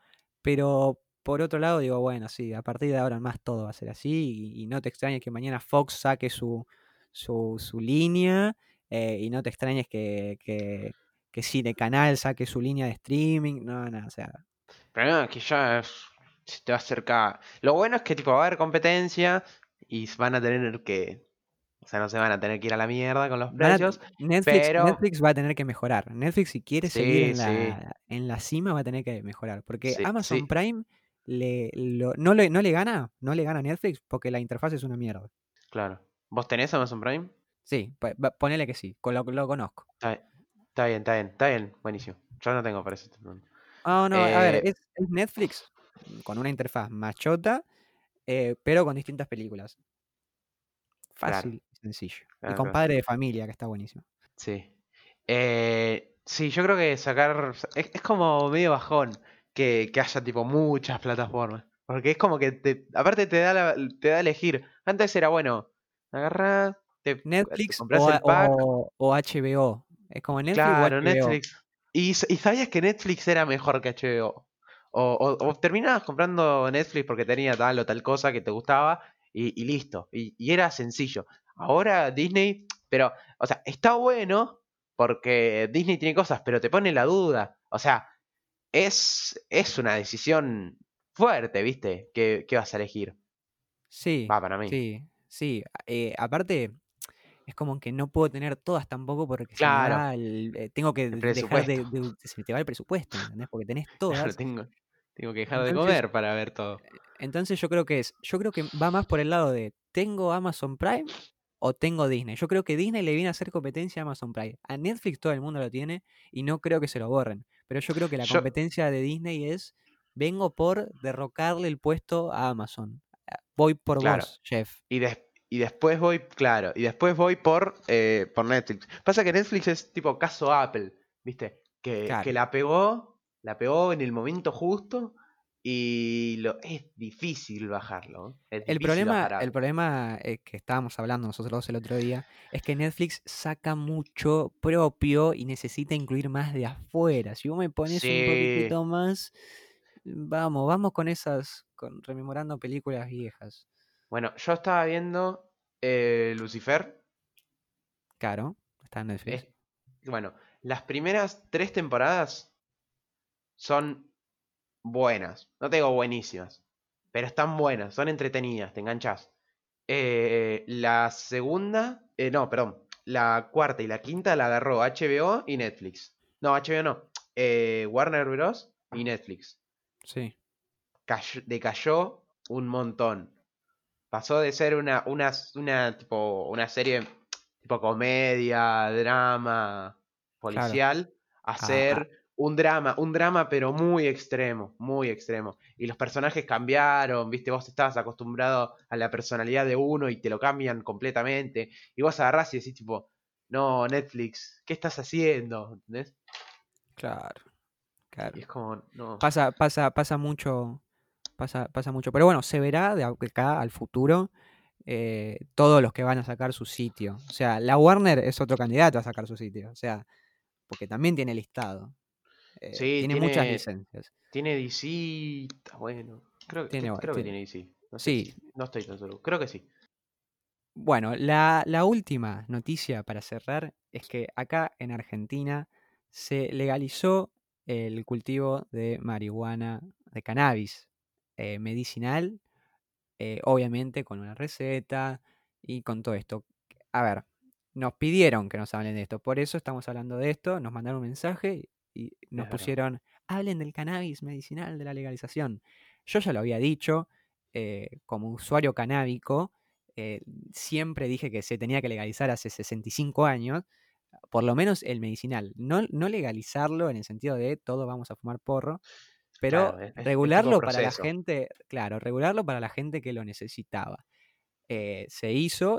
pero por otro lado digo, bueno, sí, a partir de ahora en más todo va a ser así, y, y no te extrañes que mañana Fox saque su, su, su línea, eh, y no te extrañes que, que, que Cine Canal saque su línea de streaming, no, no, o sea, Pero no, que ya es- se te va a acercar. Lo bueno es que tipo va a haber competencia y van a tener que. O sea, no se van a tener que ir a la mierda con los a- precios. Netflix, pero- Netflix va a tener que mejorar. Netflix, si quiere seguir en sí. la, en la cima, va a tener que mejorar. Porque Sí, Amazon. Prime le, lo- no, le, no le gana, no le gana a Netflix porque la interfaz es una mierda. Claro. ¿Vos tenés Amazon Prime? Sí, ponele que sí, con lo, lo conozco. Está, está bien, está bien, está bien. Buenísimo. Yo no tengo para eso. No, no, a ver, Eh, es, es Netflix con una interfaz machota, eh, pero con distintas películas. Claro. Fácil y sencillo. Claro, y con claro. padre de familia, que está buenísimo. Sí. Eh, sí, yo creo que sacar. Es, es como medio bajón que, que haya tipo muchas plataformas. Porque es como que te, aparte te da la- te da a elegir. Antes era bueno, agarrás, te, Netflix o, el pack. o- o HBO. Es como Netflix Claro, o HBO. Netflix. Y sabías que Netflix era mejor que HBO. O, o, o terminabas comprando Netflix porque tenía tal o tal cosa que te gustaba y, y listo. Y, y era sencillo. Ahora Disney, pero, o sea, está bueno porque Disney tiene cosas, pero te pone la duda. O sea, es, es una decisión fuerte, ¿viste? ¿Qué, qué vas a elegir? Sí, Va, para mí. sí, sí. eh, aparte, es como que no puedo tener todas tampoco porque se me Claro. va el, eh, tengo que El dejar de, de- se te va el presupuesto, ¿entendés? Porque tenés Claro, todas. tengo, tengo que dejar de comer para ver todo. entonces yo creo que es, yo creo que va más por el lado de ¿tengo Amazon Prime o tengo Disney? Yo creo que Disney le viene a hacer competencia a Amazon Prime. A Netflix todo el mundo lo tiene y no creo que se lo borren. Pero yo creo que la Yo, competencia de Disney es vengo por derrocarle el puesto a Amazon. Ah, Voy por claro. vos, Jeff. Y, des- y después voy, claro, y después voy por, eh, por Netflix. Pasa que Netflix es tipo caso Apple, ¿viste? Que, que la pegó, la pegó en el momento justo y lo, es difícil bajarlo. ¿eh? Es El problema, el algo. problema eh, que estábamos hablando nosotros dos el otro día es que Netflix saca mucho propio y necesita incluir más de afuera. Si vos me pones un poquitito más, vamos, vamos con esas, con rememorando películas viejas. Bueno, yo estaba viendo eh, Lucifer. Claro, está en Netflix. es- bueno, las primeras tres temporadas son buenas. No te digo buenísimas, pero están buenas, son entretenidas, te enganchas. Eh, la segunda, eh, no, perdón, la cuarta y la quinta la agarró HBO y Netflix. No, HBO no, eh, Warner Bros. y Netflix. Sí, Cayó- decayó un montón. Pasó de ser una, una, una, tipo, una serie tipo comedia, drama, policial, a ser un drama, un drama pero muy extremo, muy extremo. Y los personajes cambiaron, viste, vos estabas acostumbrado a la personalidad de uno y te lo cambian completamente. Y vos agarrás y decís tipo, no, Netflix, ¿qué estás haciendo? ¿Entendés? claro, claro. Y es como, no. Pasa, pasa, pasa mucho, pasa, pasa mucho. Pero bueno, se verá de acá al futuro eh, todos los que van a sacar su sitio. O sea, la Warner es otro candidato a sacar su sitio. O sea, porque también tiene listado. Eh, Sí, tiene, muchas licencias. Tiene DC, bueno. Creo, que- Tiene creo que tiene- DC. No sé Sí. no estoy tan seguro. Creo que sí. Bueno, la, la última noticia para cerrar es que acá en Argentina se legalizó el cultivo de marihuana, de cannabis eh, medicinal, eh, obviamente con una receta y con todo esto. A ver, nos pidieron que nos hablen de esto, por eso estamos hablando de esto, nos mandaron un mensaje y nos pusieron, hablen del cannabis medicinal, de la legalización. Yo ya lo había dicho, eh, como usuario canábico, siempre dije que se tenía que legalizar hace 65 años, por lo menos el medicinal. No, no legalizarlo en el sentido de todos vamos a fumar porro, pero Claro, es- es- es tipo regularlo para la gente, claro, regularlo para la gente que lo necesitaba. Eh, se hizo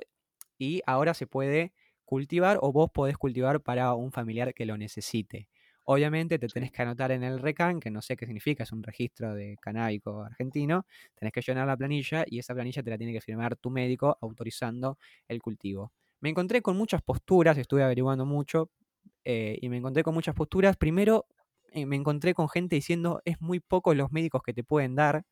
y ahora se puede cultivar o vos podés cultivar para un familiar que lo necesite. Obviamente te tenés que anotar en el RECAN, que no sé qué significa, es un registro de canábico argentino, tenés que llenar la planilla y esa planilla te la tiene que firmar tu médico autorizando el cultivo. Me encontré con muchas posturas, estuve averiguando mucho eh, y me encontré con muchas posturas. Primero, eh, me encontré con gente diciendo es muy poco los médicos que te pueden dar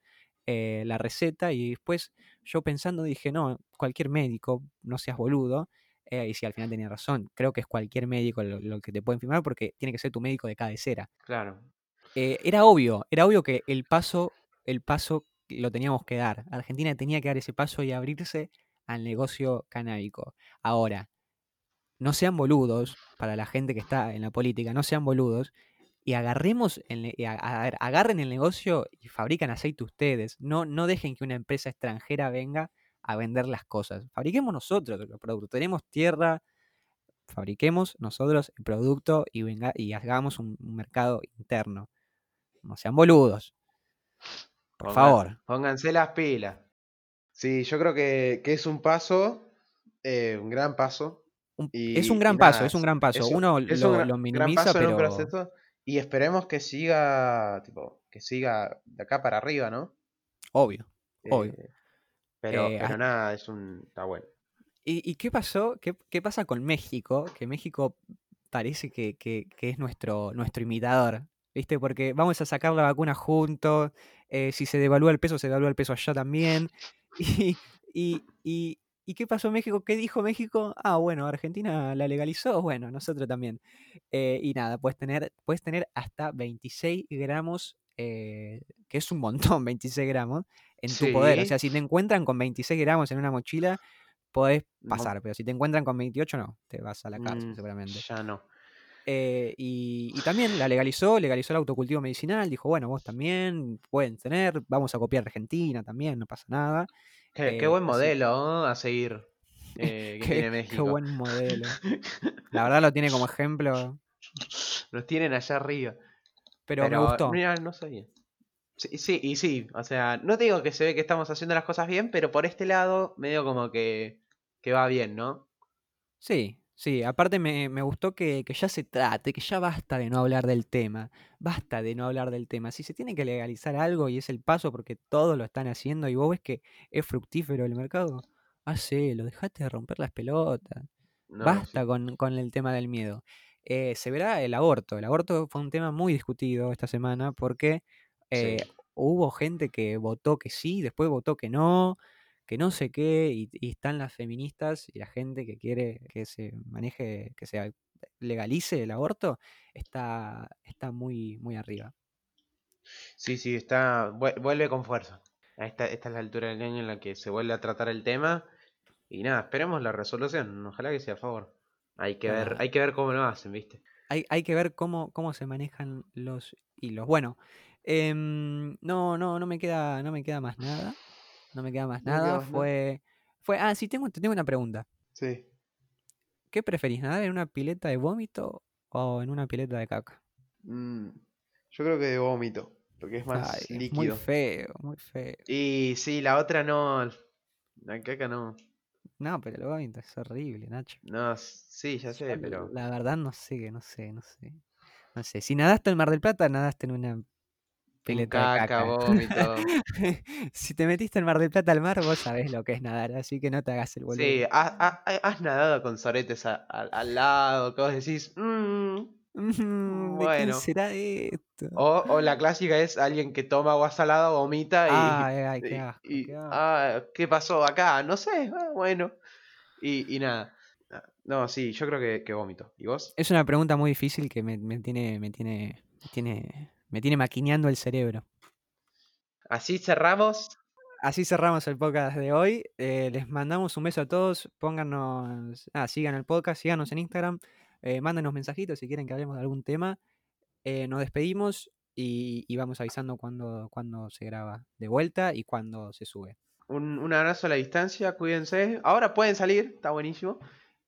eh, la receta y después yo pensando dije, no, cualquier médico, no seas boludo. eh, y si al final tenía razón, creo que es cualquier médico lo, lo que te pueden firmar porque tiene que ser tu médico de cabecera. Claro. Era obvio, era obvio que el paso, el paso lo teníamos que dar. Argentina tenía que dar ese paso y abrirse al negocio canábico. Ahora, no sean boludos, para la gente que está en la política, no sean boludos, y agarremos el, y a- a ver, agarren el negocio y fabrican aceite ustedes. No, no dejen que una empresa extranjera venga a vender las cosas. Fabriquemos nosotros los productos. Tenemos tierra, fabriquemos nosotros el producto y venga y hagamos un, un mercado interno. No sean boludos. Por favor. Pónganse las pilas. Sí, yo creo que, que es un paso, eh, un gran paso. Un- Y, es un gran nada, paso, es un gran paso. un- Uno lo, un gran, lo gran minimiza, paso en un pero proceso. Y esperemos que siga, tipo, que siga de acá para arriba, ¿no? obvio. Obvio. Eh, pero, Eh, pero nada, es un. Está bueno. ¿Y, y qué pasó? ¿Qué, qué pasa con México? Que México parece que, que- que es nuestro, nuestro imitador, ¿viste? Porque vamos a sacar la vacuna juntos, eh, si se devalúa el peso, se devalúa el peso allá también. Y, y, y- ¿y qué pasó en México? ¿Qué dijo México? Ah, bueno, Argentina la legalizó, bueno, nosotros también. Eh, y nada, puedes tener, puedes tener hasta 26 gramos, eh, que es un montón, 26 gramos, en tu poder. O sea, si te encuentran con 26 gramos en una mochila, podés No. pasar, pero si te encuentran con 28, no, te vas a la cárcel Mm, seguramente. Ya no. Eh, y, y también la legalizó, legalizó el autocultivo medicinal, dijo, bueno, vos también pueden tener, vamos a copiar Argentina también, no pasa nada. Qué, qué Eh, buen modelo ¿no? a seguir eh, que Qué, tiene qué México. buen modelo. La verdad lo tiene como ejemplo, Los tienen allá arriba. pero, me Pero, gustó. mira, no sabía. Sí, sí, y sí, o sea, no te digo que se ve que estamos haciendo las cosas bien, pero por este lado, medio como que, que va bien, ¿no? Sí, sí, aparte me, me gustó que, que ya se trate, que ya basta de no hablar del tema, basta de no hablar del tema. Si se tiene que legalizar algo y es el paso porque todos lo están haciendo y vos ves que es fructífero el mercado, hacelo, dejate de romper las pelotas. No, Basta sí. con, con el tema del miedo. Eh, se verá el aborto. El aborto fue un tema muy discutido esta semana porque eh, Sí. hubo gente que votó que sí, después votó que no, que no sé qué, y, y están las feministas y la gente que quiere que se maneje, que se legalice el aborto, está, está muy, muy arriba. Sí, sí, está, vuel- vuelve con fuerza. Esta, esta es la altura del año en la que se vuelve a tratar el tema. Y nada, esperemos la resolución. Ojalá que sea a favor. Hay que ver, hay que ver cómo lo hacen, ¿viste? Hay, hay que ver cómo, cómo se manejan los hilos. Bueno, em, no, no, no me queda, no me queda más nada. No me queda más No me queda nada. Fue, fue. Ah, sí, tengo, te tengo una pregunta. Sí. ¿Qué preferís, nadar en una pileta de vómito o en una pileta de caca? Mm, yo creo que de vómito, porque es más Ay, es muy líquido. feo, muy feo. Y sí, la otra no. La caca no. No, pero el vómito es horrible, Nacho. No, sí, ya sé, pero. La verdad no sé, no sé, no sé. No sé, si nadaste en Mar del Plata, nadaste en una pileta de caca, vómito. si te metiste en Mar del Plata al mar, vos sabés lo que es nadar, así que no te hagas el boludo. Sí, has, has- has nadado con soretes a- a- al lado, que vos decís, "Mm", Mm, ¿De quién bueno. será esto? O, o la clásica es alguien que toma agua salada, vomita y. Ay, ay, qué asco, y- qué asco. ah, ¿qué pasó acá? No sé, ah, bueno. Y, y nada. Ah, No, sí, yo creo que, que vómito. ¿Y vos? Es una pregunta muy difícil que me, me tiene, me tiene, me tiene, me tiene maquineando el cerebro. Así cerramos. Así cerramos el podcast de hoy. Eh, les mandamos un beso a todos. Pónganos, ah, sigan el podcast, síganos en Instagram, eh, mándenos mensajitos si quieren que hablemos de algún tema. Eh, nos despedimos y, y vamos avisando cuando, cuando se graba de vuelta y cuando se sube. un, un abrazo a la distancia, cuídense. Ahora pueden salir, está buenísimo.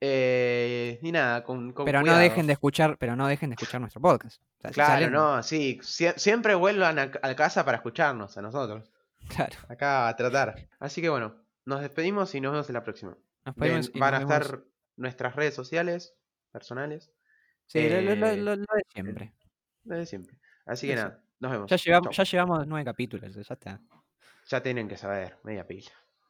Eh, y nada, con, con Pero no dejen de escuchar, pero no dejen de escuchar nuestro podcast. O sea, si Claro, no, sí. sie- siempre vuelvan a, a casa para escucharnos, a nosotros. Claro. Acá a tratar. Así que bueno, nos despedimos y nos vemos en la próxima. Nos Ven, y van a vemos- estar nuestras redes sociales, personales, Sí, lo, lo- lo- eh, lo- lo de siempre. lo de siempre. Así Sí, que nada, nos vemos. Ya llevamos, Chau. ya llevamos nueve capítulos, ya está. Ya tienen que saber, media pila.